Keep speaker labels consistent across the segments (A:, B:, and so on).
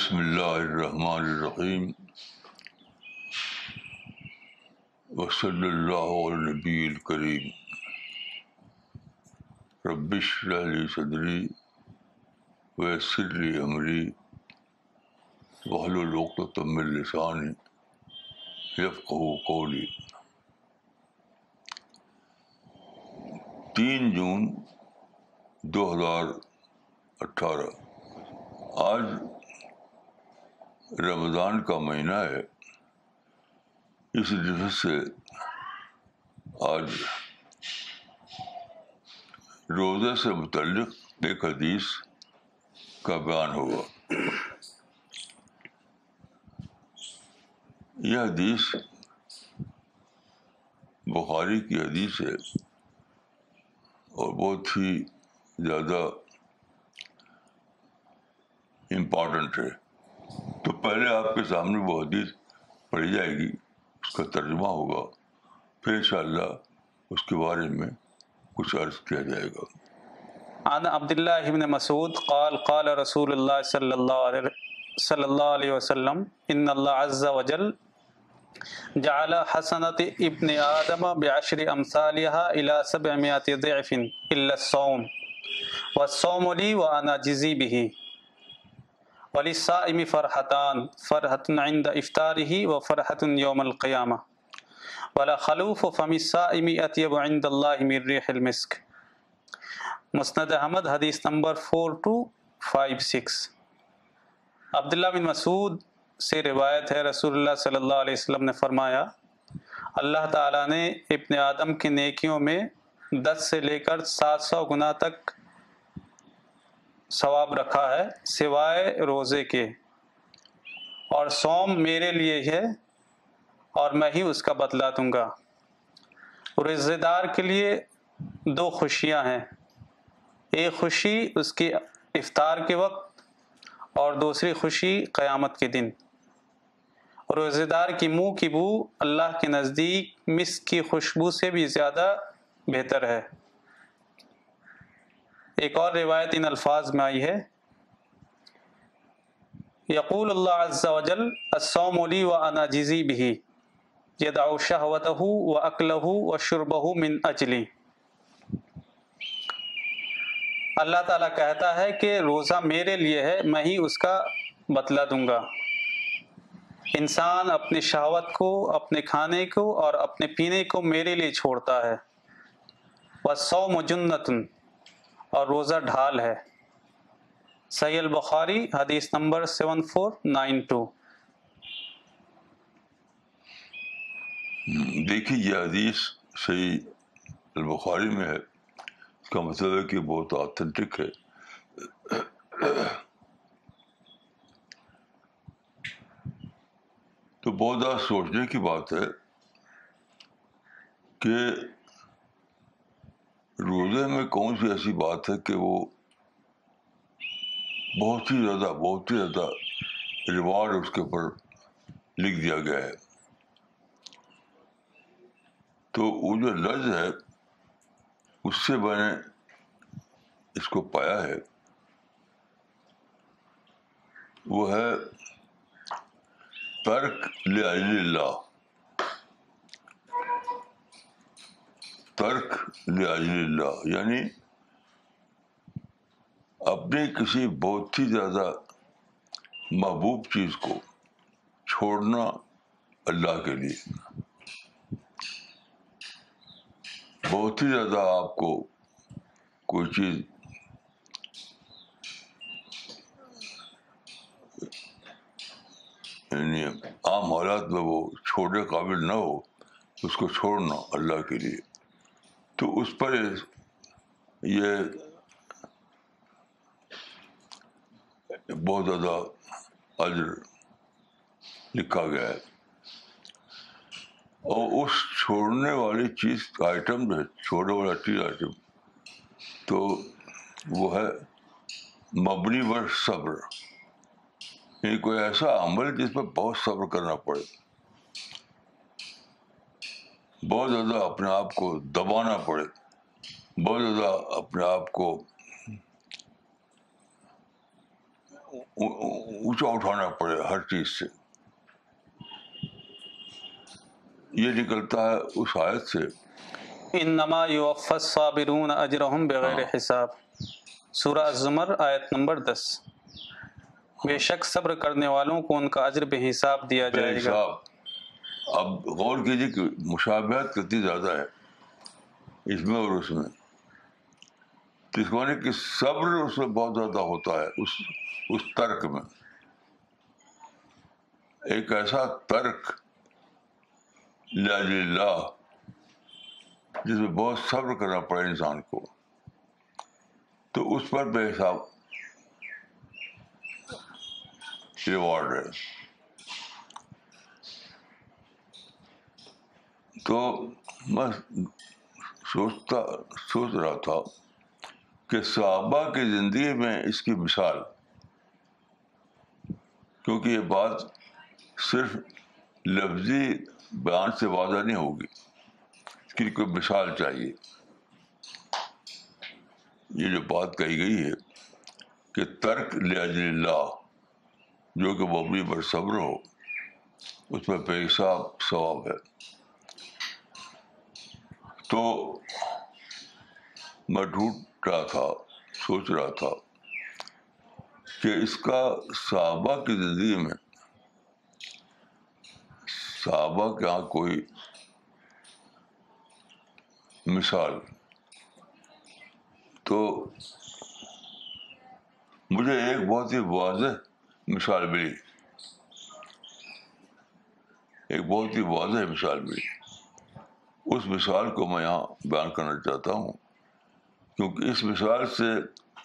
A: بسم اللہ الرحمن الرحیم وصلی اللہ نبی الکریم. ربش علی صدری ویسر لی عمری وحل الوقت تم لسانی یفقہ قولی. تین جون دو ہزار اٹھارہ. آج رمضان کا مہینہ ہے۔ اس وجہ سے آج روزے سے متعلق ایک حدیث کا بیان ہوگا یہ حدیث بخاری کی حدیث ہے اور بہت ہی زیادہ امپورٹنٹ ہے۔ تو پہلے آپ کے سامنے وہ حدیث پڑھی جائے گی، اس کا ترجمہ ہوگا۔ پھر ان شاء اللہ اس کے بارے میں کچھ عرض کیا جائے گا۔
B: عن عبد الله بن مسعود قال قال رسول الله صلى الله عليه صلى الله عليه وسلم، ان الله عز وجل جعل حسنة ابن آدم بعشر أمثالها إلى سبعمائة ضعف إلا الصوم، والصوم لي وأنا جزي به. وللصائم فرحتان فرحة عند إفطاره وفرحة يوم القيامة. ولا خلوف فم الصائم أطيب عند الله من ريح المسك. مسند احمد، حدیث number four two five six Abdullah bin Masud سے روایت ہے، رسول اللہ صلی اللہ علیہ وسلم نے فرمایا، اللہ تعالیٰ نے ابن آدم کی نیکیوں میں دس سے لے کر سات سو گنا تک ثواب رکھا ہے سوائے روزے کے۔ اور سوم میرے لیے ہے اور میں ہی اس کا بدلا دوں گا۔ رزے دار کے لیے دو خوشیاں ہیں۔ ایک خوشی اس کی افطار کے وقت اور دوسری خوشی قیامت کے دن۔ روزے دار کی منہ کی بو اللہ کے نزدیک مس کی خوشبو سے بھی زیادہ بہتر ہے۔ ایک اور روایت ان الفاظ میں آئی ہے۔ یقول اللہ عز و جل السوم لی و انا جزی بھی یدعو شہوتہ و اکلہ و شربہ من اجلی۔ اللہ تعالیٰ کہتا ہے کہ روزہ میرے لیے ہے، میں ہی اس کا بدلا دوں گا۔ انسان اپنی شہوت کو، اپنے کھانے کو اور اپنے پینے کو میرے لیے چھوڑتا ہے۔ وہ سو مجنتن اور روزہ ڈھال ہے۔ سی البخاری حدیث number seven four nine two.
A: دیکھیے یہ حدیث صحیح البخاری میں ہے۔ اس کا مطلب ہے کہ بہت آتھینٹک ہے۔ تو بہت زیادہ سوچنے کی بات ہے کہ روزے میں کون سی ایسی بات ہے کہ وہ بہت ہی زیادہ بہت ہی زیادہ ریوارڈ اس کے اوپر لکھ دیا گیا ہے۔ تو وہ جو لفظ ہے، اس سے میں نے اس کو پایا ہے۔ وہ ہے، ترک اللہ۔ ترک اللہ یعنی اپنی کسی بہت ہی زیادہ محبوب چیز کو چھوڑنا اللہ کے لیے۔ بہت ہی زیادہ آپ کو کوئی چیز یعنی عام حالات میں وہ چھوڑنے قابل نہ ہو، اس کو چھوڑنا اللہ کے لیے۔ تو اس پر یہ بہت زیادہ اجر لکھا گیا ہے۔ اور اس چھوڑنے والی چیز کا آئٹم جو ہے، چھوڑنے والا چیز آئٹم تو وہ ہے مبنی بر صبر۔ یعنی کوئی ایسا عمل جس پہ بہت صبر کرنا پڑے۔ بہت زیادہ اپنے آپ کو دبانا پڑے۔ بہت زیادہ اپنے آپ کو اونچا اٹھانا پڑے ہر چیز سے۔ یہ نکلتا ہے اس آیت سے۔
B: انما یوفى الصابرون اجرهم بغیر حساب۔ سورہ الزمر آیت نمبر دس۔ بے شک صبر کرنے والوں کو ان کا اجر بے حساب دیا جائے گا۔
A: اب غور کیجیے کہ مشابہت کتنی زیادہ ہے اس میں اور اس میں۔ تو اس کو معنی کہ صبر اس میں بہت زیادہ ہوتا ہے، اس اس ترک میں۔ ایک ایسا ترک لاج اللہ، جس میں بہت صبر کرنا پڑے انسان کو، تو اس پر بے حساب ریوارڈ ہے۔ تو میں سوچتا سوچ رہا تھا کہ صحابہ کی زندگی میں اس کی مثال، کیونکہ یہ بات صرف لفظی بیان سے واضح نہیں ہوگی، اس کی کوئی مثال چاہیے۔ یہ جو بات کہی گئی ہے کہ ترک لج اللہ جو کہ مبنی پر صبر ہو، اس میں بے حساب ثواب ہے۔ تو میں ڈھونڈ رہا تھا، سوچ رہا تھا کہ اس کا صحابہ کی زندگی میں صحابہ کے یہاں کوئی مثال۔ تو مجھے ایک بہت ہی واضح مثال ملی۔ ایک بہت ہی واضح مثال ملی۔ اس مثال کو میں یہاں بیان کرنا چاہتا ہوں، کیونکہ اس مثال سے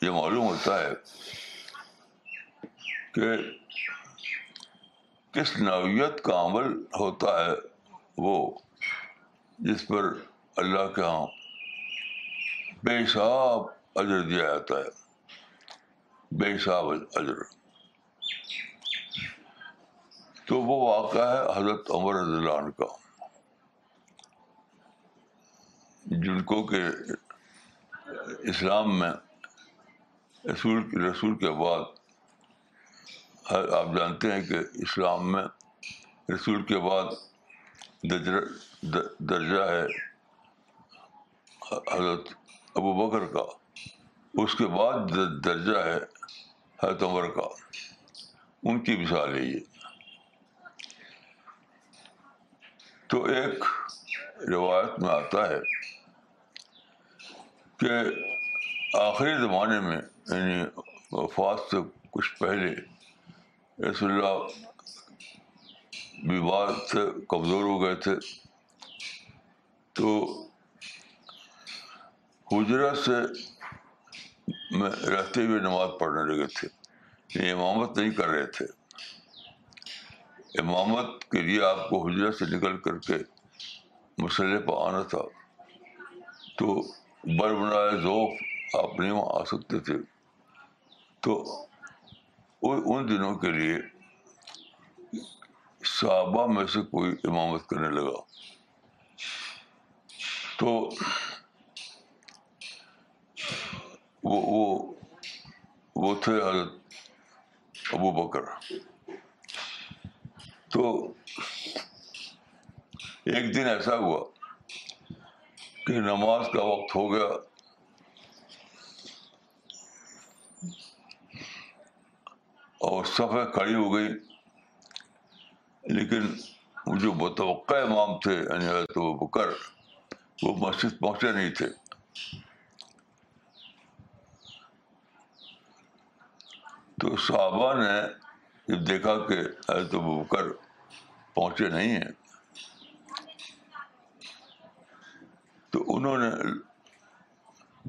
A: یہ معلوم ہوتا ہے کہ کس نوعیت کا عمل ہوتا ہے وہ جس پر اللہ کے ہاں بے حساب اجر دیا جاتا ہے، بے حساب اجر۔ تو وہ واقعہ ہے حضرت عمر رضی اللہ عنہ کا۔ جن کو کہ اسلام میں رسول رسول کے بعد آپ جانتے ہیں کہ اسلام میں رسول کے بعد درجہ ہے حضرت ابو بکر کا۔ اس کے بعد درجہ ہے حضرت عمر کا۔ ان کی مثال ہے یہ۔ تو ایک روایت میں آتا ہے کہ آخری زمانے میں یعنی وفات سے کچھ پہلے، رسول اللہ بیمار سے کمزور ہو گئے تھے۔ تو حجرت سے میں رہتے ہوئے نماز پڑھنے لگے تھے۔ یعنی امامت نہیں کر رہے تھے۔ امامت کے لیے آپ کو حجرت سے نکل کر کے مسئلے پہ آنا تھا۔ تو بر بنائے ذوف آپ نہیں وہاں آ سکتے تھے۔ تو ان دنوں کے لیے صحابہ میں سے کوئی امامت کرنے لگا۔ تو وہ وہ وہ تھے حضرت ابو بکر۔ تو ایک دن ایسا ہوا کہ نماز کا وقت ہو گیا۔ اور صفحہ کھڑی ہو گئی۔ لیکن جو متوقع امام تھے یعنی حضرت ابو بکر، وہ مسجد پہنچے نہیں تھے۔ تو صحابہ نے جب دیکھا کہ حضرت ابو بکر پہنچے نہیں ہیں۔ تو انہوں نے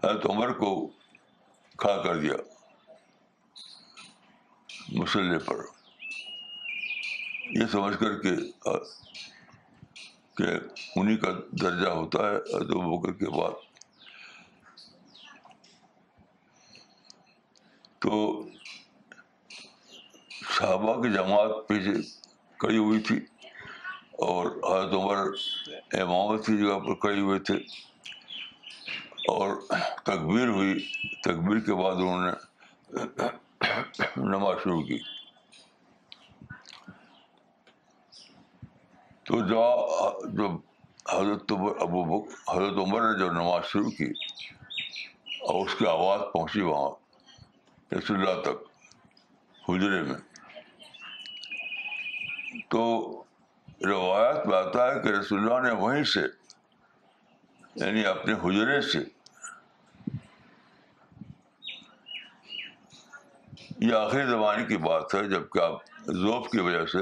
A: حضرت عمر کو کھڑا کر دیا مسلح پر۔ یہ سمجھ کر کے، کہ انہیں کا درجہ ہوتا ہے حضرت بکر کے بعد۔ تو صحابہ کی جماعت پیچھے کھڑی ہوئی تھی۔ اور حضرت عمر امامت کی جگہ پر کھڑے ہوئے تھے اور تکبیر ہوئی۔ تکبیر کے بعد انہوں نے نماز شروع کی۔ تو جب جب حضرت ابو بک، حضرت عمر نے جب نماز شروع کی اور اس کی آواز پہنچی وہاں، رسول اللہ تک، حجرے میں، تو روایت میں آتا ہے کہ رسول اللہ نے وہیں سے یعنی اپنے حجرے سے یہ آخری زمانے کی بات ہے، جبکہ آپ ذوف کی وجہ سے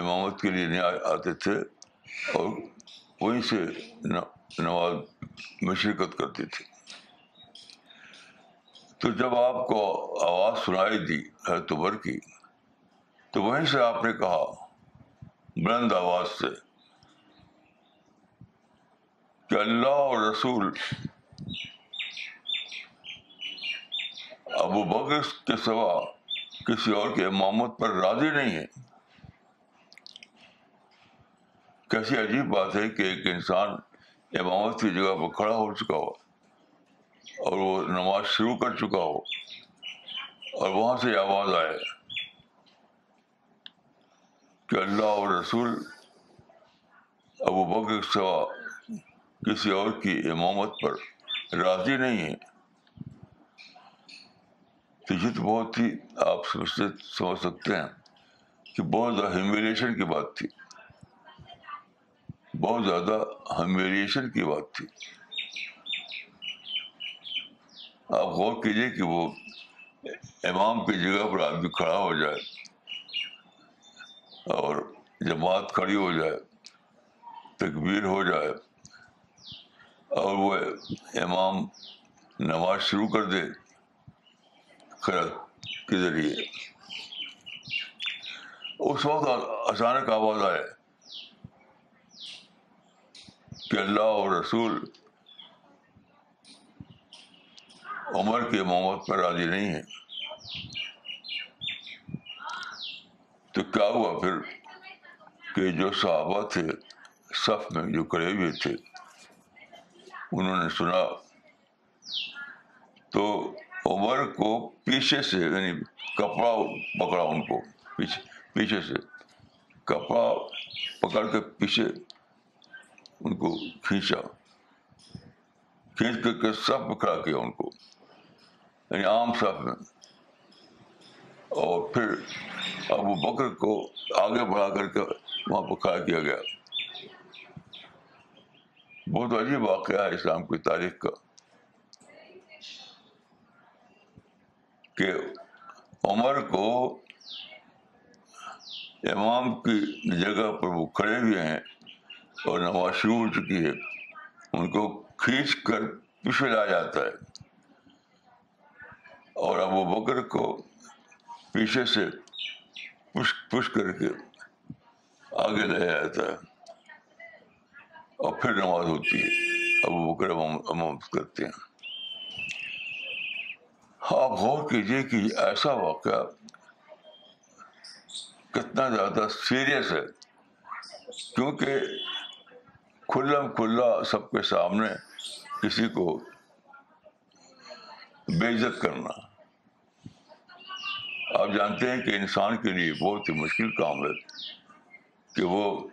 A: امامت کے لیے نہیں آتے تھے اور وہیں سے نماز میں شرکت کرتی تھی۔ تو جب آپ کو آواز سنائی دی حضرت عمر کی تو وہیں سے آپ نے کہا، بلند آواز سے، کہ اللہ اور رسول ابو بکر کے سوا کسی اور کے امامت پر راضی نہیں ہے کیسی عجیب بات ہے کہ ایک انسان امامت کی جگہ پر کھڑا ہو چکا ہو اور وہ نماز شروع کر چکا ہو اور وہاں سے آواز آئے۔ کہ اللہ اور رسول ابو بکر سوا کسی اور کی امامت پر راضی نہیں ہے تو یہ تو بہت ہی آپ سمجھتے سمجھ سکتے ہیں کہ بہت زیادہ ہیومیلیشن کی بات تھی بہت زیادہ ہیومیلیشن کی بات تھی آپ غور کیجیے کہ وہ امام کی جگہ پر آدمی کھڑا ہو جائے اور جماعت کھڑی ہو جائے، تکبیر ہو جائے، اور وہ امام نماز شروع کر دے خیر کے ذریعے۔ اس وقت اچانک آواز آئے کہ اللہ اور رسول عمر کی امامت پر راضی نہیں ہے تو کیا ہوا پھر کہ جو صحابہ تھے صف میں، جو کھڑے ہوئے تھے، انہوں نے سنا تو عمر کو پیچھے سے یعنی کپڑا پکڑا ان کو، پیچھے پیچھے سے کپڑا پکڑ کے پیچھے ان کو کھینچا، کھینچ کر کے سب پکڑا کیا ان کو یعنی عام صف میں۔ اور پھر ابو بکر کو آگے بڑھا کر کے وہاں پہ کھڑا کیا گیا۔ بہت عجیب واقعہ ہے اسلام کی تاریخ کا کہ عمر کو امام کی جگہ پر وہ کھڑے ہوئے ہیں اور نماز شروع ہو چکی ہے۔ ان کو کھینچ کر پیچھے لایا جاتا ہے۔ اور ابو بکر کو پیچھے سے پش پش کر کے آگے لایا جاتا ہے اور پھر نماز ہوتی ہے۔ ابو بکر امام کرتے ہیں۔ آپ غور کیجیے کہ ایسا واقعہ کتنا زیادہ سیریس ہے۔ کیونکہ کھلا کھلا سب کے سامنے کسی کو بے عزت کرنا۔ آپ جانتے ہیں کہ انسان کے لیے بہت ہی مشکل کام ہے کہ وہ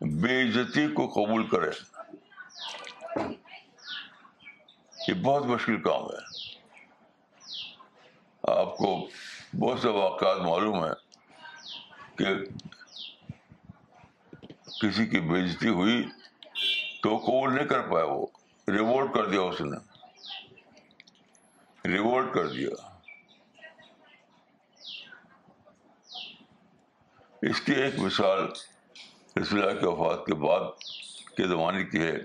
A: بے عزتی کو قبول کرے۔ یہ بہت مشکل کام ہے۔ آپ کو بہت سے واقعات معلوم ہے کہ کسی کی بےزتی ہوئی تو قبول نہیں کر پایا، وہ ریوولٹ کر دیا اس نے۔ ریوولٹ کر دیا۔ اس کی ایک مثال رسول اللہ کے وفات کے بعد کے زمانے کی ہے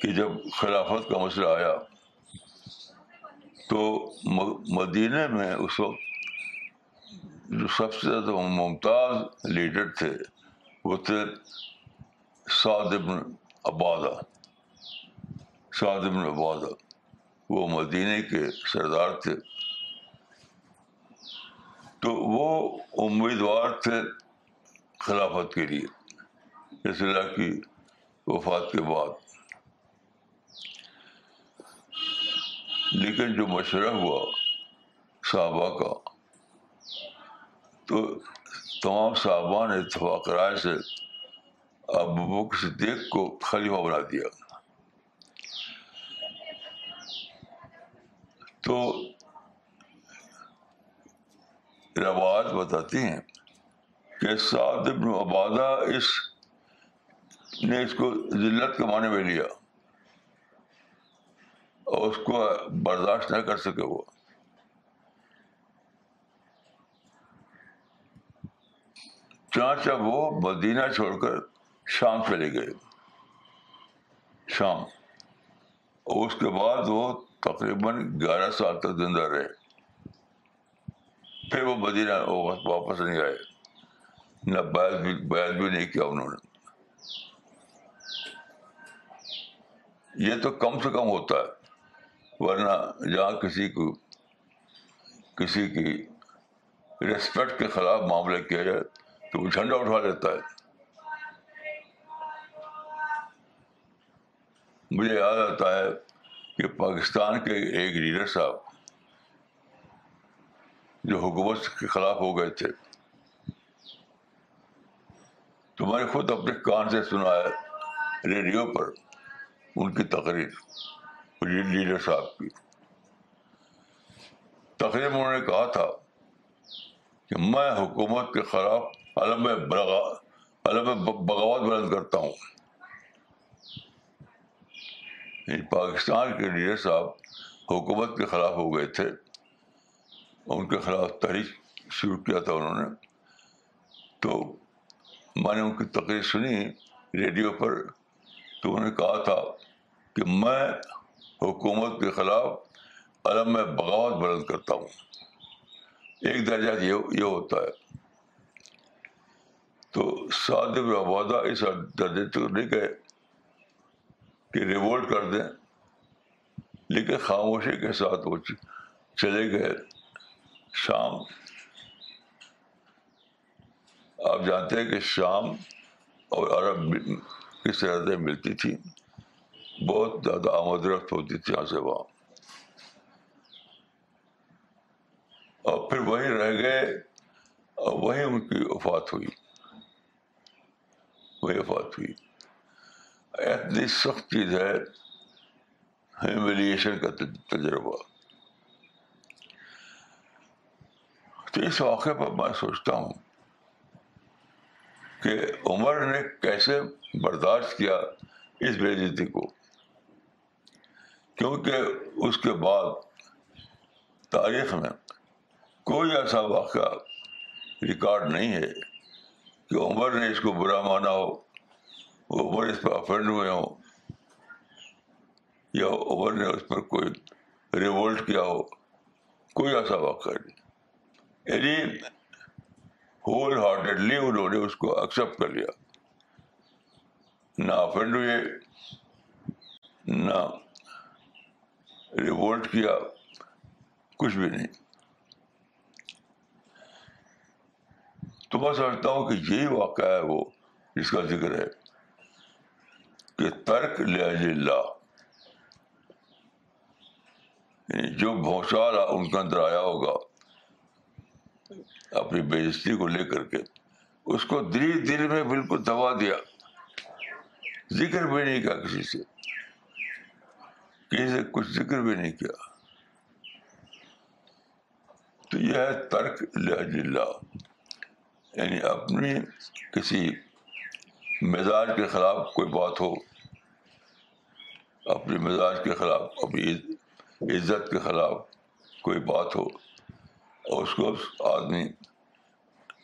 A: کہ جب خلافت کا مسئلہ آیا تو مدینہ میں اس وقت جو سب سے زیادہ ممتاز لیڈر تھے وہ تھے سعد ابن عبادہ۔ سعد ابن عبادہ وہ مدینہ کے سردار تھے۔ تو وہ امیدوار تھے خلافت کے لیے رسول اللہ کی وفات کے بعد۔ لیکن جو مشورہ ہوا صحابہ کا، تو تمام صحابہ نے اتفاق رائے سے ابو بکر صدیق کو خلیفہ بنا دیا تو بتاتی ہیں۔ کہ سعد ابن عبادہ اس نے اس کو ذلت کے معنی میں لیا اور اس کو برداشت نہ کر سکے وہ۔ چانچہ وہ مدینہ چھوڑ کر شام چلے گئے۔ شام۔ اور اس کے بعد وہ تقریباً گیارہ سال تک زندہ رہے۔ پھر وہ مدینہ واپس نہیں آئے۔ نہ بیت بھی بیت بھی نہیں کیا انہوں نے۔ یہ تو کم سے کم ہوتا ہے۔ ورنہ جہاں کسی کو کسی کی ریسپیکٹ کے خلاف معاملہ کیا جائے تو وہ جھنڈا اٹھا لیتا ہے۔ مجھے یاد آتا ہے کہ پاکستان کے ایک لیڈر صاحب جو حکومت کے خلاف ہو گئے تھے۔ تو میں نے خود اپنے کان سے سنا ہے ریڈیو پر ان کی تقریر لیڈر صاحب کی۔ تقریر میں انہوں نے کہا تھا کہ میں حکومت کے خلاف علم علم بغاوت بلند کرتا ہوں۔ یعنی پاکستان کے لیڈر صاحب حکومت کے خلاف ہو گئے تھے۔ ان کے خلاف تحریک شروع کیا تھا انہوں نے۔ تو میں نے ان کی تقریر سنی ریڈیو پر، تو انہوں نے کہا تھا کہ میں حکومت کے خلاف علم میں بغاوت بلند کرتا ہوں۔ ایک درجہ یہ یہ ہوتا ہے۔ تو سعد آبادہ اس درجے تک نہیں گئے کہ ریوولٹ کر دیں، لیکن خاموشی کے ساتھ وہ چلے گئے۔ شام۔ آپ جانتے ہیں کہ شام اور عرب کس طرح سے ملتی تھی؟ بہت زیادہ آمد رفت ہوتی تھی یہاں سے وہاں۔ اور پھر وہیں رہ گئے اور وہیں ان کی وفات ہوئی۔ وہی وفات ہوئی۔ اتنی سخت چیز ہے۔ ہیوملیشن کا تجربہ۔ تو اس واقعے پر میں سوچتا ہوں کہ عمر نے کیسے برداشت کیا اس بےزتی کو۔ کیونکہ اس کے بعد تاریخ میں کوئی ایسا واقعہ ریکارڈ نہیں ہے کہ عمر نے اس کو برا مانا ہو عمر اس پہ افینڈ ہوئے ہوں یا عمر نے اس پر کوئی ریوولٹ کیا ہو، کوئی ایسا واقعہ نہیں۔ یعنی ہول ہارٹیڈلی انہوں نے اس کو ایکسیپٹ کر لیا۔ نہ افینڈ ہوئے، نہ ریوولٹ کیا، کچھ بھی نہیں۔ تو میں سمجھتا ہوں کہ یہی واقعہ ہے وہ جس کا ذکر ہے کہ ترک اللہ یعنی جو بھونچال ان کے اندر آیا ہوگا اپنی بےزتی کو لے کر کے اس کو دل دل میں بالکل دبا دیا۔ ذکر بھی نہیں کیا کسی سے۔ کسی سے کچھ ذکر بھی نہیں کیا۔ تو یہ ہے ترک اللہ۔ یعنی اپنی کسی مزاج کے خلاف کوئی بات ہو اپنے مزاج کے خلاف، اپنی عزت کے خلاف کوئی بات ہو۔ اس کو آدمی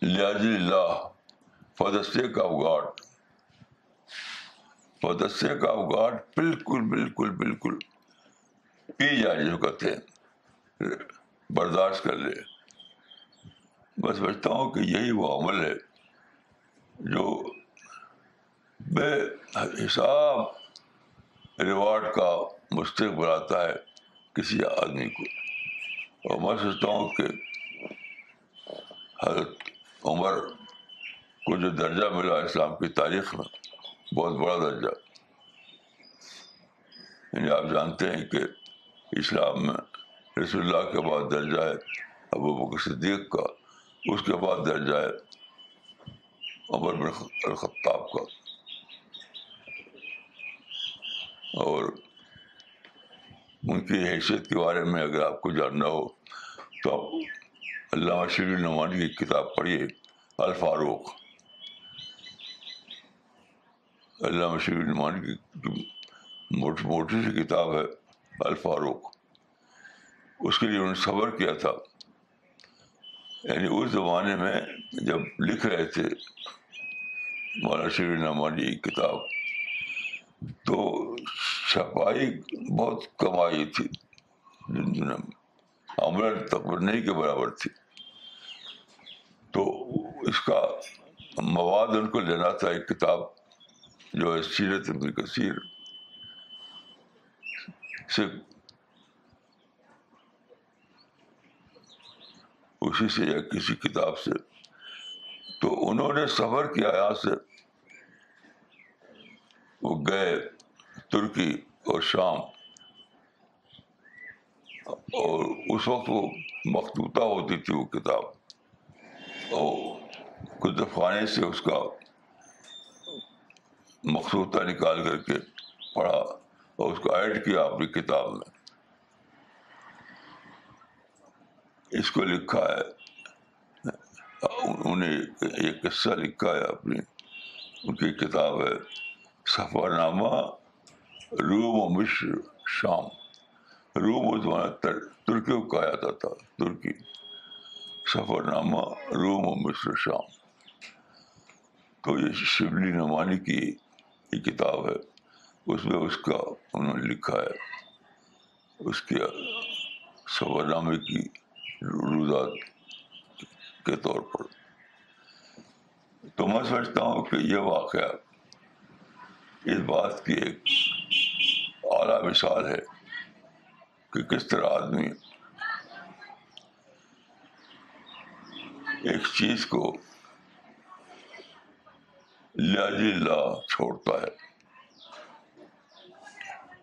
A: لیاج اللہ فدسے کا اگاٹ فدسے کا اگاٹ بالکل بالکل بالکل پی جائے جو کہتے ہیں، برداشت کر لے۔ میں سمجھتا ہوں کہ یہی وہ عمل ہے جو بے حساب ریوارڈ کا مستق بناتا ہے کسی آدمی کو۔ اور میں سوچتا ہوں کہ حضرت عمر کو جو درجہ ملا اسلام کی تاریخ میں، بہت بڑا درجہ۔ یعنی آپ جانتے ہیں کہ اسلام میں رسول اللہ کے بعد درجہ ہے ابو بکر صدیق کا، اس کے بعد درجہ ہے عمر بن الخطاب کا۔ اور ان کی حیثیت کے بارے میں اگر آپ کو جاننا ہو تو آپ علامہ شریف نعمانی کی کتاب پڑھیے الفاروق۔ علامہ شریف نعمانی کی موٹی موٹی سی کتاب ہے، الفاروق۔ اس کے لیے انہوں نے صبر کیا تھا۔ یعنی اس زمانے میں جب لکھ رہے تھے مولانا شریف نعمانی کی کتاب، تو چھپائی بہت کم آئی تھی۔ عمل تقبر نہیں کے برابر تھی۔ تو اس کا مواد ان کو لینا تھا، ایک کتاب جو ہے سیرت ابن کثیر سے۔ اسی سے یا کسی کتاب سے۔ تو انہوں نے سفر کیا یہاں سے وہ گئے ترکی اور شام۔ اور اس وقت وہ مخطوطہ ہوتی تھی وہ کتاب۔ اور کتب خانے سے اس کا مخصوطہ نکال کر کے پڑھا اور اس کو ایڈ کیا اپنی کتاب میں۔ اس کو لکھا ہے۔ انہوں نے یہ قصہ لکھا ہے اپنی، ان کی کتاب ہے سفر نامہ روم و مصر شام۔ روم و زمانہ ترکی کو کہا جاتا تھا، ترکی۔ سفر نامہ روم و مصر شام۔ تو یہ شبلی نعمانی کی یہ کتاب ہے، اس میں اس کا انہوں نے لکھا ہے۔ اس کے سفر نامے کی روزات کے طور پر۔ تو میں سمجھتا ہوں کہ یہ واقعہ اس بات کی ایک اعلیٰ مثال ہے۔ کہ کس طرح آدمی ایک چیز کو اللہ چھوڑتا ہے۔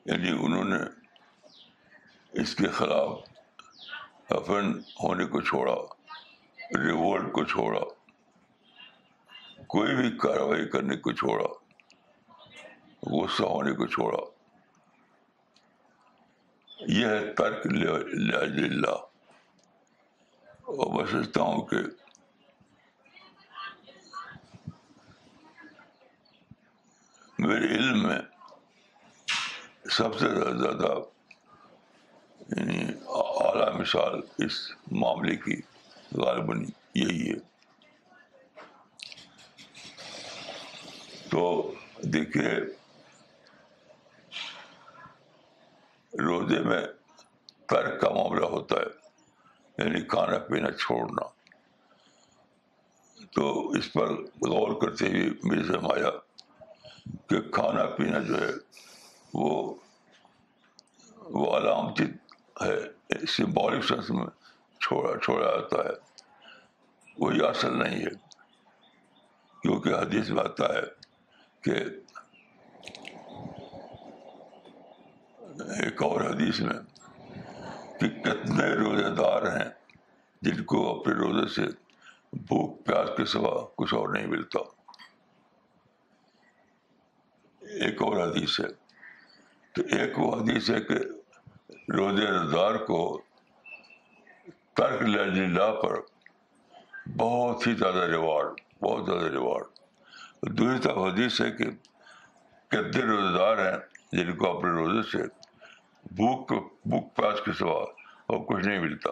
A: یعنی انہوں نے اس کے خلاف افن ہونے کو چھوڑا ریوولٹ کو چھوڑا، کوئی بھی کاروائی کرنے کو چھوڑا، غصہ ہونے کو چھوڑا۔ یہ ہے ترک اللہ۔ اور میں سمجھتا ہوں کہ میرے علم میں سب سے زیادہ یعنی اعلیٰ مثال اس معاملے کی غالباً یہی ہے۔ تو دیکھیے روزے میں ترک کا معاملہ ہوتا ہے یعنی کھانا پینا چھوڑنا۔ تو اس پر غور کرتے ہوئے میرے سے آیا کہ کھانا پینا جو ہے، وہ وہ علامتی ہے، سمبولک سینس میں چھوڑا چھوڑا جاتا ہے۔ وہ اصل نہیں ہے، کیونکہ حدیث میں آتا ہے کہ ایک اور حدیث میں کہ کتنے روزے دار ہیں جن کو اپنے روزے سے بھوک، پیاس کے سوا کچھ اور نہیں ملتا۔ ایک اور حدیث ہے تو ایک وہ حدیث ہے کہ روزے دار کو ترک اللہ پر بہت ہی زیادہ ریوارڈ، بہت زیادہ ریوارڈ۔ دوسری طرف حدیث ہے کہ کتنے روزے دار ہیں جن کو اپنے روزے سے بھوک بھوک پیاس کے سوا اور کچھ نہیں ملتا۔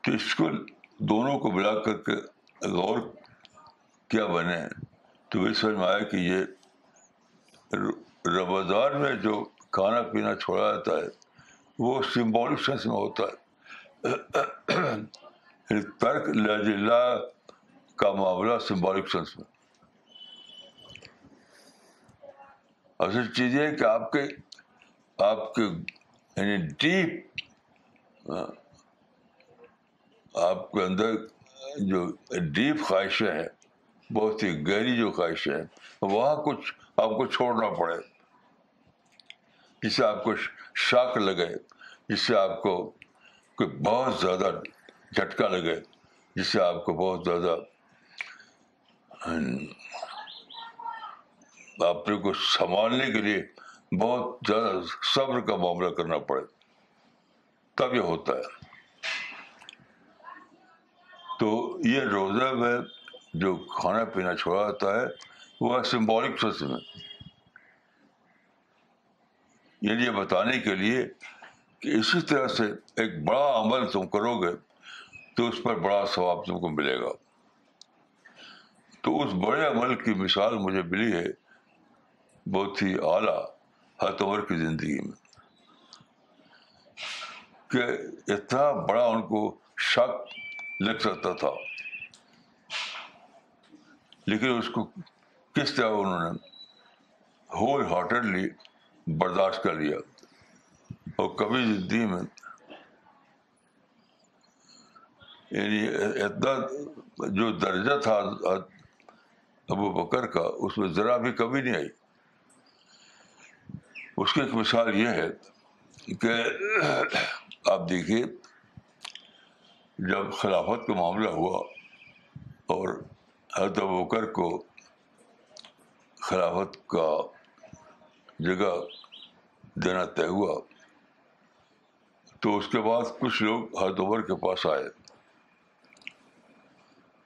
A: تو اس کو دونوں کو ملا کر کے غور کیا بنے تو یہ سمجھ میں آیا کہ یہ رمضان میں جو کھانا پینا چھوڑا جاتا ہے، وہ سمبولک سینس میں ہوتا ہے۔ ترک اللہ کا معاملہ سمبولک سینس میں۔ اصل چیز یہ ہے کہ آپ کے آپ کے یعنی ڈیپ آپ کے اندر جو ڈیپ خواہشیں ہیں، بہت ہی گہری جو خواہشیں ہیں، وہاں کچھ آپ کو چھوڑنا پڑے، جس سے آپ کو شاک لگے، جس سے آپ کو کوئی بہت زیادہ جھٹکا لگے، جس سے آپ کو بہت زیادہ اپنے کو سنبھالنے کے لیے بہت زیادہ صبر کا معاملہ کرنا پڑے۔ تب یہ ہوتا ہے۔ تو یہ روزہ میں جو کھانا پینا چھوڑا جاتا ہے، وہ سمبولک سچ میں۔ یعنی یہ بتانے کے لیے کہ اسی طرح سے ایک بڑا عمل تم کرو گے تو اس پر بڑا ثواب تم کو ملے گا۔ تو اس بڑے عمل کی مثال مجھے ملی ہے۔ بہت ہی اعلیٰ ہر عمر کی زندگی میں۔ کہ اتنا بڑا ان کو شک لگ سکتا تھا۔ لیکن اس کو کس طرح انہوں نے ہول ہارٹیڈلی برداشت کر لیا۔ اور کبھی زندگی میں یعنی اتنا جو درجہ تھا ابو بکر کا، اس میں ذرا بھی کمی نہیں آئی۔ اس کی ایک مثال یہ ہے کہ آپ دیکھیے، جب خلافت کا معاملہ ہوا اور حضرت بکر کو خلافت کا جگہ دینا طے ہوا، تو اس کے بعد کچھ لوگ حضرت عمر کے پاس آئے۔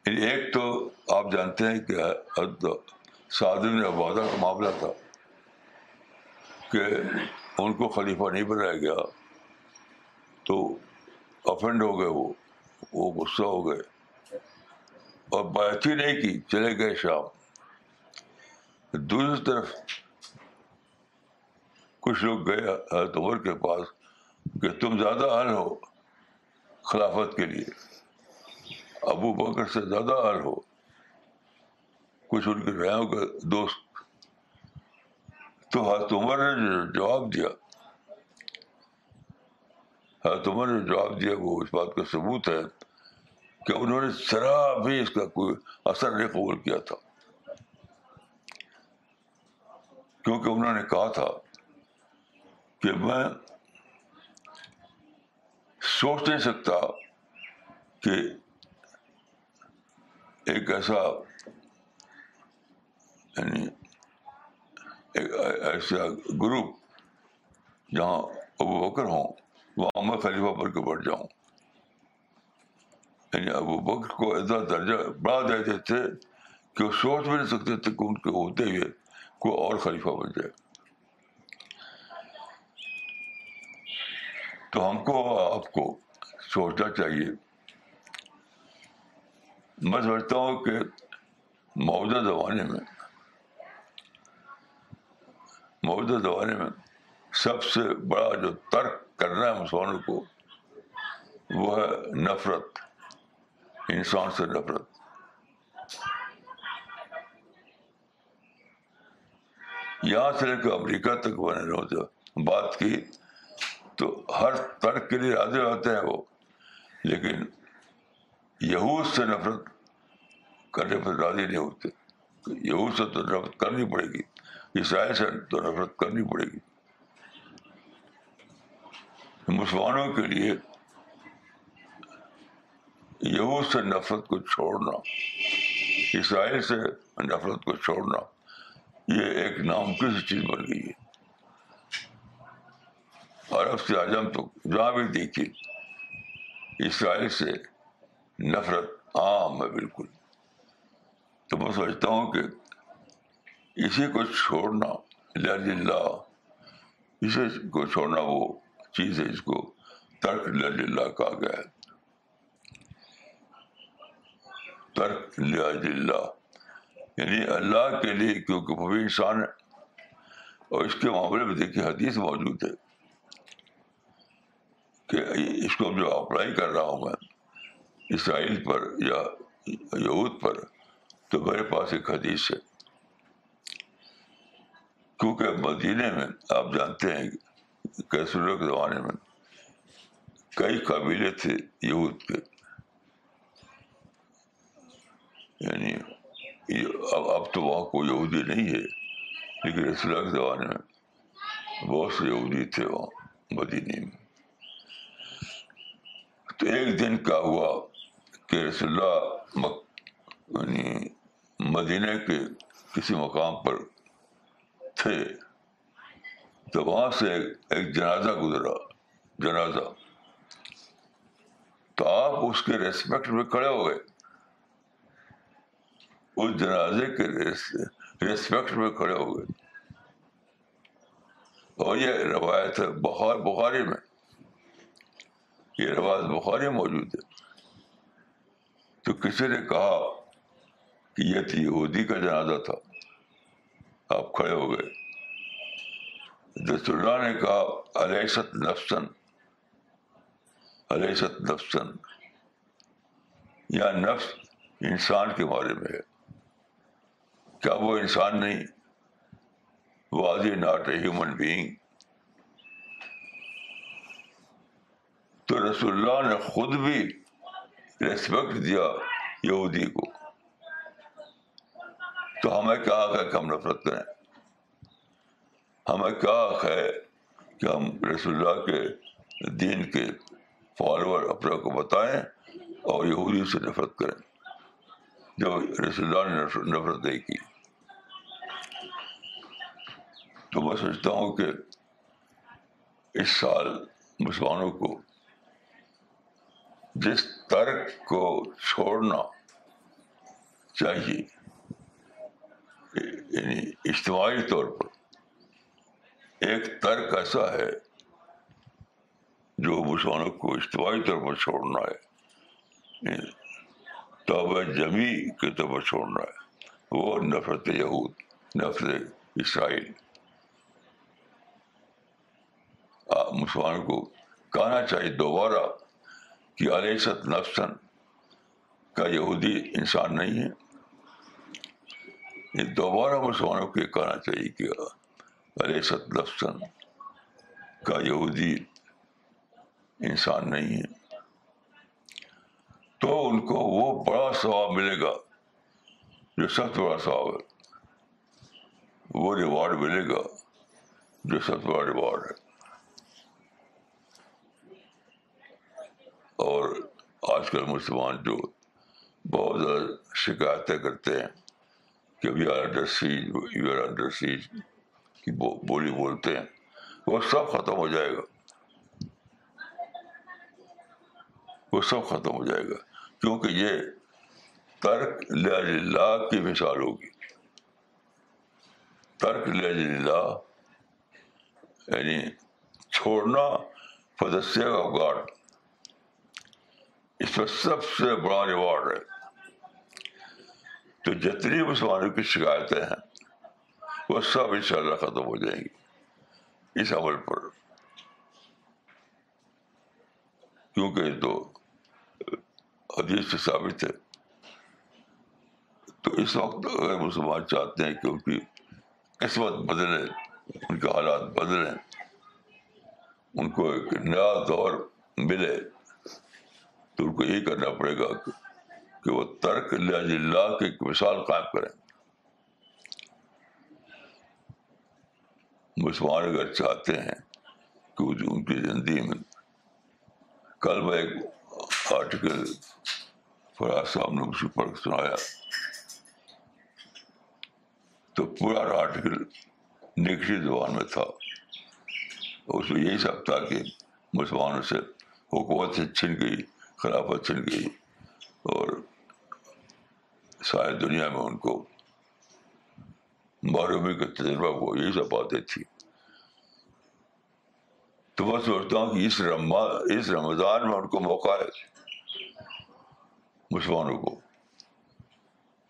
A: یعنی ایک تو آپ جانتے ہیں کہ حضرت سعدن عبادہ کا معاملہ تھا۔ کہ ان کو خلیفہ نہیں بنایا گیا، تو افینڈ ہو گئے وہ وہ غصہ ہو گئے۔ اور بات ہی نہیں کی، چلے گئے شام۔ دوسری طرف کچھ لوگ گئے حضرت عمر کے پاس کہ تم زیادہ اہل ہو خلافت کے لیے۔ ابو بکر سے زیادہ اہل ہو۔ کچھ ان کے ریاؤں کے دوست تو حضرت عمر نے جواب دیا۔ حضرت عمر نے جواب دیا، وہ اس بات کا ثبوت ہے کہ انہوں نے ذرا بھی اس کا کوئی اثر نہیں قبول کیا تھا۔ کیونکہ انہوں نے کہا تھا کہ میں سوچ نہیں سکتا کہ ایک ایسا یعنی ایک ایسا گروپ جہاں ابو بکر ہوں، وہاں میں خلیفہ پر کے بڑھ جاؤں۔ یعنی ابو بکر کو ایسا درجہ بڑھا دیتے تھے کہ وہ سوچ بھی نہیں سکتے تھے کہ ان کے ہوتے ہوئے کوئی اور خلیفہ بن جائے۔ تو ہم کو آپ کو سوچنا چاہیے۔ میں سمجھتا ہوں کہ موجودہ زمانے میں موجودہ زمانے میں سب سے بڑا جو ترک کرنا ہے مسلمانوں کو، وہ ہے نفرت، انسان سے نفرت۔ یہاں سے لے کے امریکہ تک بنے رہے بات کی، تو ہر ترک کے لیے راضی ہوتے ہیں وہ، لیکن یہود سے نفرت کرنے پر راضی نہیں ہوتے۔ یہود سے تو نفرت کرنی پڑے گی۔ عیسائی سے تو نفرت کرنی پڑے گی۔ مسلمانوں کے لیے یہود سے نفرت کو چھوڑنا، عیسائی سے نفرت کو چھوڑنا، یہ ایک ناممکن سی چیز بن گئی ہے۔ عرب سے اعظم تو جہاں بھی دیکھی اسرائیل سے نفرت عام ہے بالکل۔ تو میں سمجھتا ہوں کہ اسی کو چھوڑنا اللہ۔ اسی کو چھوڑنا وہ چیز ہے، اس کو ترک اللہ کہا گیا ہے۔ ترک اللہ۔ یعنی اللہ کے لیے، کیونکہ وہ بھی انسان ہے۔ اور اس کے معاملے میں دیکھیے، حدیث موجود ہے کہ اس کو جو اپلائی کر رہا ہوں میں، اسرائیل پر یا یہود پر، تو میرے پاس ایک حدیث ہے۔ کیونکہ مدینے میں آپ جانتے ہیں کیسروں کے زمانے میں کئی قبیلے تھے یہود کے۔ یعنی اب اب تو وہاں کوئی یہودی نہیں ہے، لیکن اللہ کے زمانے میں بہت سے یہودی تھے وہاں مدینی میں۔ تو ایک دن کا ہوا کہ رسول اللہ مک یعنی مدینہ کے کسی مقام پر تھے۔ تو وہاں سے ایک جنازہ گزرا، جنازہ۔ تو آپ اس کے ریسپیکٹ میں کھڑے ہو گئے۔ اس جنازے کے ریسپیکٹ میں کھڑے ہو گئے۔ اور یہ روایت ہے بخار بخاری میں۔ یہ روایت بخاری موجود ہے۔ تو کسی نے کہا کہ یہ تو یہودی کا جنازہ تھا۔ آپ کھڑے ہو گئے۔ رسول اللہ نے کہا علیست نفسن علیست نفسن، یا نفس انسان کے بارے میں ہے۔ کیا وہ انسان نہیں؟ Was a not a human being تو رسول اللہ نے خود بھی ریسپیکٹ دیا یہودی کو۔ تو ہمیں کیا حق ہے کہ ہم نفرت کریں؟ ہمیں کیا حق ہے کہ ہم رسول اللہ کے دین کے فالوور اپنے کو بتائیں اور یہودی سے نفرت کریں؟ جو رسول اللہ نے نفرت نہیں کی۔ تو میں سوچتا ہوں کہ اس سال مسلمانوں کو جس ترک کو چھوڑنا چاہیے یعنی اجتماعی طور پر ایک ترک ایسا ہے جو مسلمانوں کو اجتماعی طور پر چھوڑنا ہے یعنی توبہ جمی کے طور پر چھوڑنا ہے، وہ نفرت یہود، نفرت اسرائیل۔ مسلمانوں کو کہنا چاہیے دوبارہ کہ علیست نفسن کا یہودی انسان نہیں ہے۔ یہ دوبارہ مسلمانوں کو یہ کہنا چاہیے کہ علیست نفسن کا یہودی انسان نہیں ہے۔ تو ان کو وہ بڑا ثواب ملے گا، جو سب سے بڑا ثواب ہے، وہ ریوارڈ ملے گا جو سب سے بڑا ریوارڈ ہے۔ اور آج کل مسلمان جو بہت زیادہ شکایتیں کرتے ہیں کہ we are under siege you are under کی بولی بولتے ہیں۔ وہ سب ختم ہو جائے گا۔ وہ سب ختم ہو جائے گا۔ کیونکہ یہ ترک اللہ کی مثال ہوگی۔ ترک اللہ یعنی چھوڑنا فدسیہ کا گاڈ اس میں سب سے بڑا ریوارڈ ہے۔ تو جتنی مسلمانوں کی شکایتیں ہیں، وہ سب ان شاء اللہ ختم ہو جائیں گی۔ اس عمل پر۔ کیونکہ تو حدیث سے ثابت ہے۔ تو اس وقت اگر مسلمان چاہتے ہیں کہ ان کی قسمت بدلے، ان کے حالات بدلیں ان کو ایک نیا دور ملے، تو ان کو یہی کرنا پڑے گا کہ کہ وہ ترک اللہ کی ایک مثال قائم کریں۔ مسلمان اگر چاہتے ہیں کہ ان کی زندگی میں کل میں ایک آرٹیکل فراز صاحب نے مجھے پڑھ سنایا، تو پورا آرٹیکل نگری زبان میں تھا۔ اس میں یہی سب تھا کہ مسلمانوں سے حکومت سے چھن گئی، خلافت چھن گئی اور ساری دنیا میں ان کو معرومی کا تجربہ کو یہی سب باتیں تھی تو میں سوچتا ہوں کہ اس اس رمضان میں ان کو موقع ہے مسلمانوں کو۔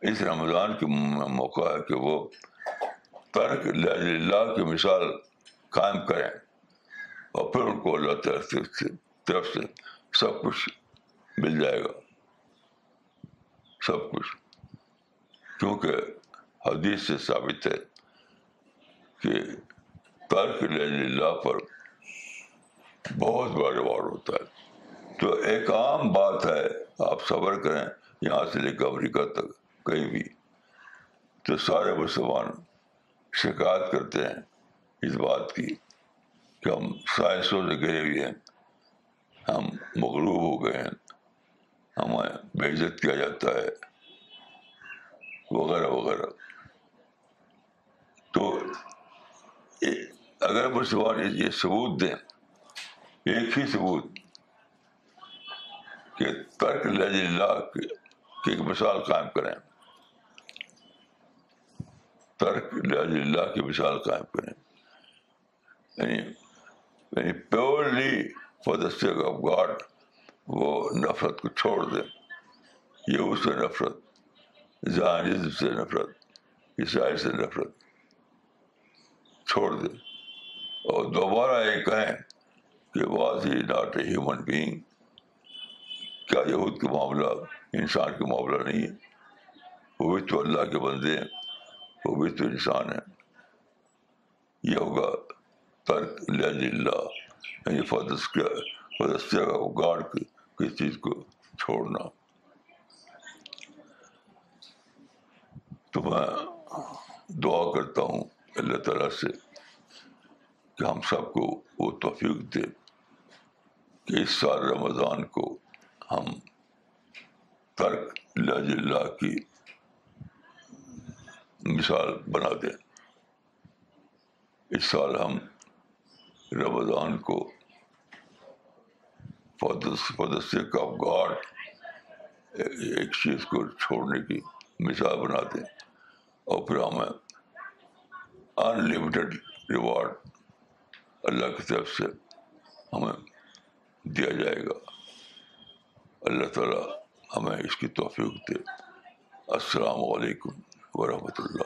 A: اس رمضان کے موقع ہے کہ وہ ترک اللہ کی مثال قائم کریں اور پھر ان کو اللہ طرف سے سب کچھ مل جائے گا۔ سب کچھ۔ کیونکہ حدیث سے ثابت ہے کہ ترک اللہ پر بہت بڑا ریوارڈ ہوتا ہے۔ تو ایک عام بات ہے، آپ صبر کریں، یہاں سے لے کے امریکہ تک کہیں بھی۔ تو سارے مسلمان شکایت کرتے ہیں اس بات کی کہ ہم سائنسوں سے گرے ہوئے ہیں، ہم مغلوب ہو گئے ہیں، ہمیں بے عزت کیا جاتا ہے۔ وغیرہ وغیرہ۔ تو اگر مسلمان یہ ثبوت دیں، ایک ہی ثبوت کہ ترک لج اللہ کی ایک مثال قائم کریں۔ ترک لج اللہ کی مثال قائم کریں۔ یعنی یعنی purely for the sake of God وہ نفرت کو چھوڑ دیں۔ یہ اس نفرت ذہنزم سے نفرت عیسائی سے نفرت چھوڑ دیں اور دوبارہ یہ کہیں کہ was he not a human being کیا یہود کا معاملہ انسان کا معاملہ نہیں ہے وہ بھی تو اللہ کے بندے ہیں وہ بھی تو انسان ہیں یہ ہوگا ترک لج اللہ یعنی فدس کا فدس گاڈ کی چیز کو چھوڑنا تو میں دعا کرتا ہوں اللہ تعالیٰ سے کہ ہم سب کو وہ توفیق دے کہ اس سال رمضان کو ہم ترک لج اللہ کی مثال بنا دیں۔ اس سال ہم رمضان کو فدس آف گاڈ ایک چیز کو چھوڑنے کی مثال بنا دیں۔ اور پھر ہمیں ان ریوارڈ اللہ کی طرف سے ہمیں دیا جائے گا۔ اللہ تعالیٰ ہمیں اس کی توفیق دے۔ السلام علیکم ورحمۃ اللہ۔